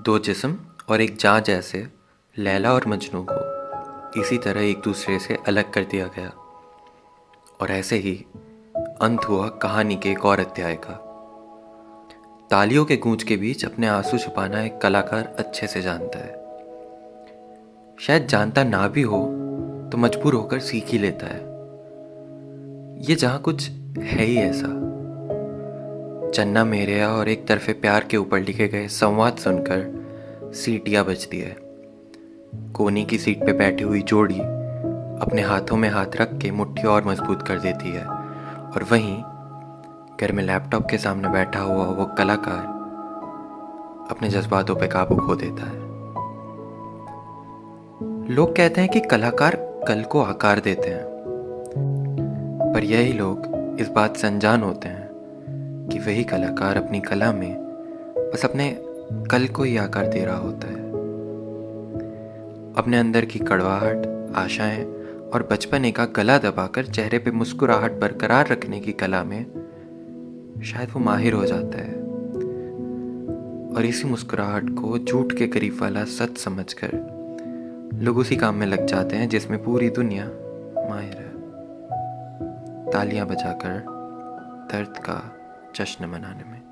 दो जिस्म और एक जाँ जैसे लैला और मजनू को इसी तरह एक दूसरे से अलग कर दिया गया। और ऐसे ही अंत हुआ कहानी के एक और अध्याय का। तालियों के गूंज के बीच अपने आँसू छुपाना एक कलाकार अच्छे से जानता है। शायद जानता ना भी हो तो मजबूर होकर सीख ही लेता है। ये जहाँ कुछ है ही ऐसा। चन्ना मेरेया और एक तरफे प्यार के ऊपर लिखे गए संवाद सुनकर सीटियाँ बजती है। कोनी की सीट पे बैठी हुई जोड़ी अपने हाथों में हाथ रख के मुट्ठी और मज़बूत कर देती है और वहीं घर में लैपटॉप के सामने बैठा हुआ वो कलाकार अपने जज्बातों पे काबू खो देता है। लोग कहते हैं कि कलाकार कल को आकार देते हैं, पर यही लोग इस बात से अनजान होते हैं कि वही कलाकार अपनी कला में बस अपने कल को ही आकार दे रहा होता है। अपने अंदर की कड़वाहट, आशाएँ और बचपने का गला दबाकर चेहरे पे मुस्कुराहट बरकरार रखने की कला में शायद वो माहिर हो जाता है। और इसी मुस्कुराहट को झूठ के करीब वाला सच समझकर लोग उसी काम में लग जाते हैं जिसमें पूरी दुनिया माहिर है। तालियाँ बजाकर दर्द का जश्न मनाने में।